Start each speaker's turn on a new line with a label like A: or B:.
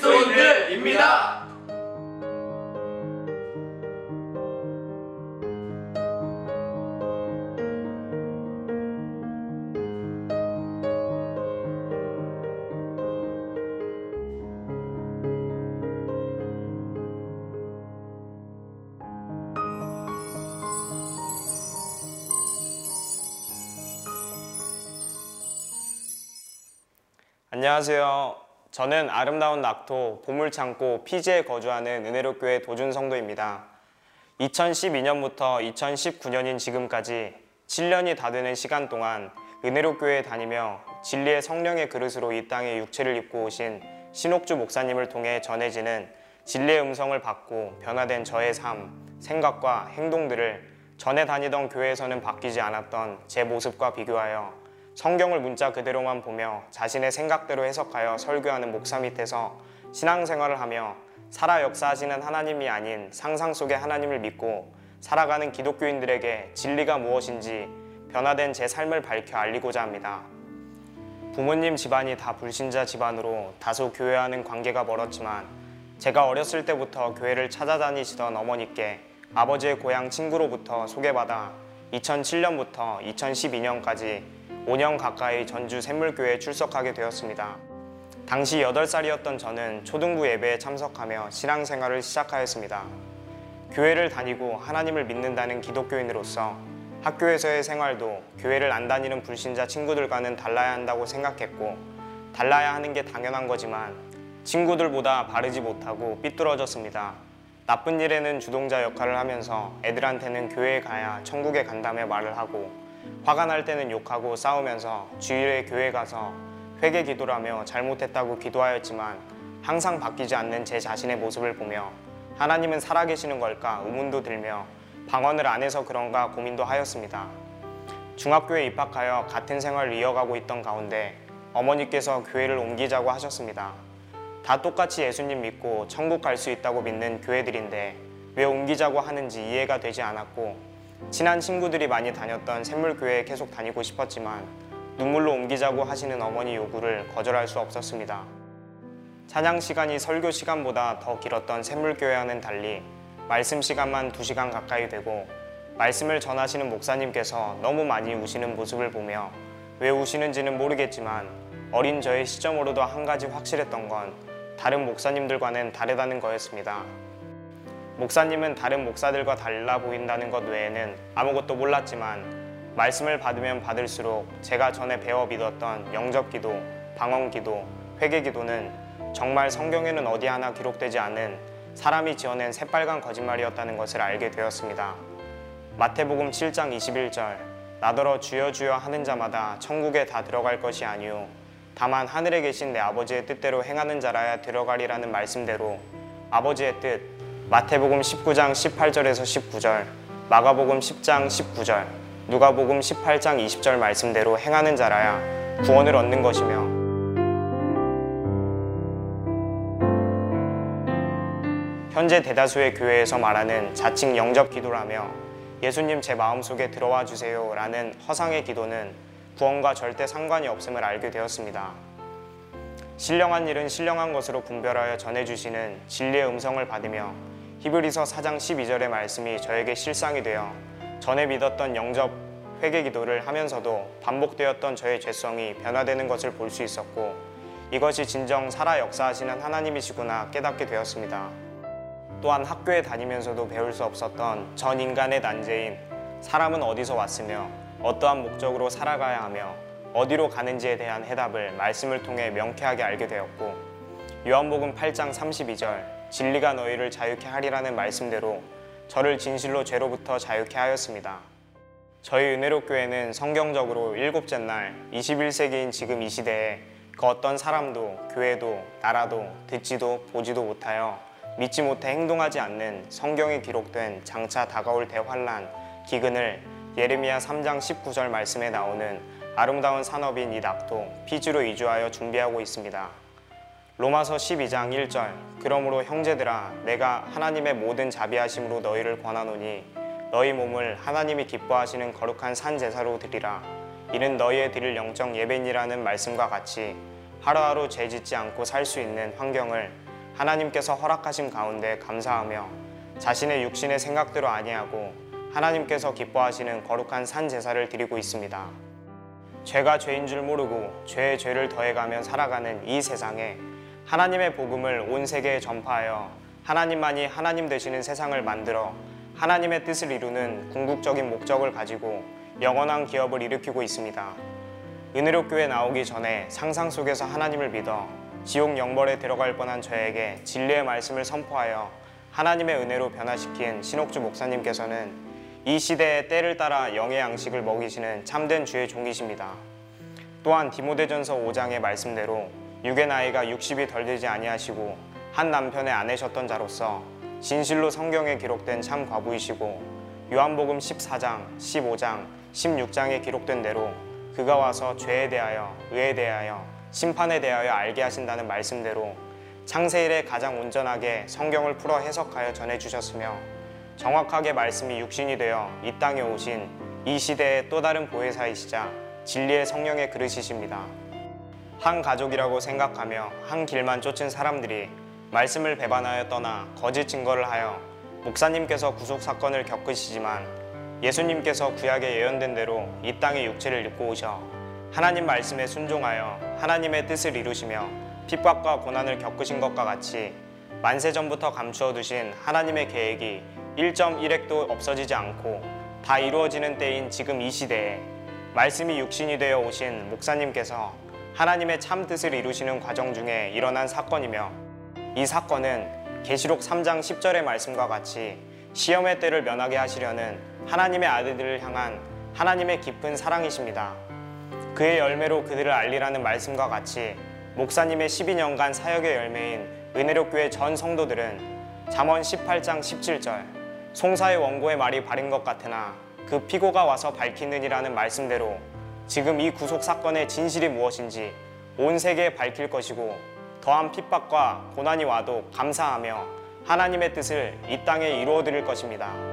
A: 그리스도인들입니다.
B: 안녕하세요. 저는 아름다운 낙토 보물창고 피지에 거주하는 은혜로교회 도준성도입니다. 2012년부터 2019년인 지금까지 7년이 다 되는 시간 동안 은혜로교회에 다니며 진리의 성령의 그릇으로 이 땅에 육체를 입고 오신 신옥주 목사님을 통해 전해지는 진리의 음성을 받고 변화된 저의 삶, 생각과 행동들을 전에 다니던 교회에서는 바뀌지 않았던 제 모습과 비교하여 성경을 문자 그대로만 보며 자신의 생각대로 해석하여 설교하는 목사 밑에서 신앙생활을 하며 살아 역사하시는 하나님이 아닌 상상 속의 하나님을 믿고 살아가는 기독교인들에게 진리가 무엇인지 변화된 제 삶을 밝혀 알리고자 합니다. 부모님 집안이 다 불신자 집안으로 다소 교회와는 관계가 멀었지만 제가 어렸을 때부터 교회를 찾아다니시던 어머니께 아버지의 고향 친구로부터 소개받아 2007년부터 2012년까지 5년 가까이 전주 샘물교회에 출석하게 되었습니다. 당시 8살이었던 저는 초등부 예배에 참석하며 신앙생활을 시작하였습니다. 교회를 다니고 하나님을 믿는다는 기독교인으로서 학교에서의 생활도 교회를 안 다니는 불신자 친구들과는 달라야 한다고 생각했고 달라야 하는 게 당연한 거지만 친구들보다 바르지 못하고 삐뚤어졌습니다. 나쁜 일에는 주동자 역할을 하면서 애들한테는 교회에 가야 천국에 간다며 말을 하고 화가 날 때는 욕하고 싸우면서 주일에 교회 가서 회개 기도를 하며 잘못했다고 기도하였지만 항상 바뀌지 않는 제 자신의 모습을 보며 하나님은 살아계시는 걸까 의문도 들며 방언을 안 해서 그런가 고민도 하였습니다. 중학교에 입학하여 같은 생활을 이어가고 있던 가운데 어머니께서 교회를 옮기자고 하셨습니다. 다 똑같이 예수님 믿고 천국 갈 수 있다고 믿는 교회들인데 왜 옮기자고 하는지 이해가 되지 않았고 친한 친구들이 많이 다녔던 샘물교회에 계속 다니고 싶었지만 눈물로 옮기자고 하시는 어머니 요구를 거절할 수 없었습니다. 찬양 시간이 설교 시간보다 더 길었던 샘물교회와는 달리 말씀 시간만 2시간 가까이 되고 말씀을 전하시는 목사님께서 너무 많이 우시는 모습을 보며 왜 우시는지는 모르겠지만 어린 저의 시점으로도 한 가지 확실했던 건 다른 목사님들과는 다르다는 거였습니다. 목사님은 다른 목사들과 달라 보인다는 것 외에는 아무것도 몰랐지만 말씀을 받으면 받을수록 제가 전에 배워 믿었던 영접 기도, 방언 기도, 회개 기도는 정말 성경에는 어디 하나 기록되지 않은 사람이 지어낸 새빨간 거짓말이었다는 것을 알게 되었습니다. 마태복음 7장 21절 나더러 주여 주여 하는 자마다 천국에 다 들어갈 것이 아니요 다만 하늘에 계신 내 아버지의 뜻대로 행하는 자라야 들어가리라는 말씀대로 아버지의 뜻 마태복음 19장 18절에서 19절, 마가복음 10장 19절, 누가복음 18장 20절 말씀대로 행하는 자라야 구원을 얻는 것이며 현재 대다수의 교회에서 말하는 자칭 영접 기도라며 예수님 제 마음속에 들어와 주세요 라는 허상의 기도는 구원과 절대 상관이 없음을 알게 되었습니다. 신령한 일은 신령한 것으로 분별하여 전해주시는 진리의 음성을 받으며 히브리서 4장 12절의 말씀이 저에게 실상이 되어 전에 믿었던 영접 회개 기도를 하면서도 반복되었던 저의 죄성이 변화되는 것을 볼 수 있었고 이것이 진정 살아 역사하시는 하나님이시구나 깨닫게 되었습니다. 또한 학교에 다니면서도 배울 수 없었던 전 인간의 난제인 사람은 어디서 왔으며 어떠한 목적으로 살아가야 하며 어디로 가는지에 대한 해답을 말씀을 통해 명쾌하게 알게 되었고 요한복음 8장 32절 진리가 너희를 자유케 하리라는 말씀대로 저를 진실로 죄로부터 자유케 하였습니다. 저희 은혜로 교회는 성경적으로 일곱째 날 21세기인 지금 이 시대에 그 어떤 사람도 교회도 나라도 듣지도 보지도 못하여 믿지 못해 행동하지 않는 성경에 기록된 장차 다가올 대환란 기근을 예레미야 3장 19절 말씀에 나오는 아름다운 산업인 이 낙도 피지로 이주하여 준비하고 있습니다. 로마서 12장 1절 그러므로 형제들아 내가 하나님의 모든 자비하심으로 너희를 권하노니 너희 몸을 하나님이 기뻐하시는 거룩한 산 제사로 드리라 이는 너희의 드릴 영적 예배니라는 말씀과 같이 하루하루 죄 짓지 않고 살 수 있는 환경을 하나님께서 허락하신 가운데 감사하며 자신의 육신의 생각대로 아니하고 하나님께서 기뻐하시는 거룩한 산 제사를 드리고 있습니다. 죄가 죄인 줄 모르고 죄의 죄를 더해가며 살아가는 이 세상에 하나님의 복음을 온 세계에 전파하여 하나님만이 하나님 되시는 세상을 만들어 하나님의 뜻을 이루는 궁극적인 목적을 가지고 영원한 기업을 일으키고 있습니다. 은혜로 교회 나오기 전에 상상 속에서 하나님을 믿어 지옥 영벌에 들어갈 뻔한 저에게 진리의 말씀을 선포하여 하나님의 은혜로 변화시킨 신옥주 목사님께서는 이 시대의 때를 따라 영의 양식을 먹이시는 참된 주의 종이십니다. 또한 디모데전서 5장의 말씀대로 육의 나이가 60이 덜 되지 아니하시고 한 남편의 아내셨던 자로서 진실로 성경에 기록된 참 과부이시고 요한복음 14장, 15장, 16장에 기록된 대로 그가 와서 죄에 대하여, 의에 대하여, 심판에 대하여 알게 하신다는 말씀대로 창세일에 가장 온전하게 성경을 풀어 해석하여 전해주셨으며 정확하게 말씀이 육신이 되어 이 땅에 오신 이 시대의 또 다른 보혜사이시자 진리의 성령의 그릇이십니다. 한 가족이라고 생각하며 한 길만 쫓은 사람들이 말씀을 배반하여 떠나 거짓 증거를 하여 목사님께서 구속 사건을 겪으시지만 예수님께서 구약에 예언된 대로 이 땅에 육체를 입고 오셔 하나님 말씀에 순종하여 하나님의 뜻을 이루시며 핍박과 고난을 겪으신 것과 같이 만세 전부터 감추어 두신 하나님의 계획이 1.1핵도 없어지지 않고 다 이루어지는 때인 지금 이 시대에 말씀이 육신이 되어 오신 목사님께서 하나님의 참 뜻을 이루시는 과정 중에 일어난 사건이며 이 사건은 계시록 3장 10절의 말씀과 같이 시험의 때를 면하게 하시려는 하나님의 아들들을 향한 하나님의 깊은 사랑이십니다. 그의 열매로 그들을 알리라는 말씀과 같이 목사님의 12년간 사역의 열매인 은혜로 교회 전 성도들은 잠언 18장 17절 송사의 원고의 말이 바른 것 같으나 그 피고가 와서 밝히느니라는 말씀대로 지금 이 구속 사건의 진실이 무엇인지 온 세계에 밝힐 것이고 더한 핍박과 고난이 와도 감사하며 하나님의 뜻을 이 땅에 이루어 드릴 것입니다.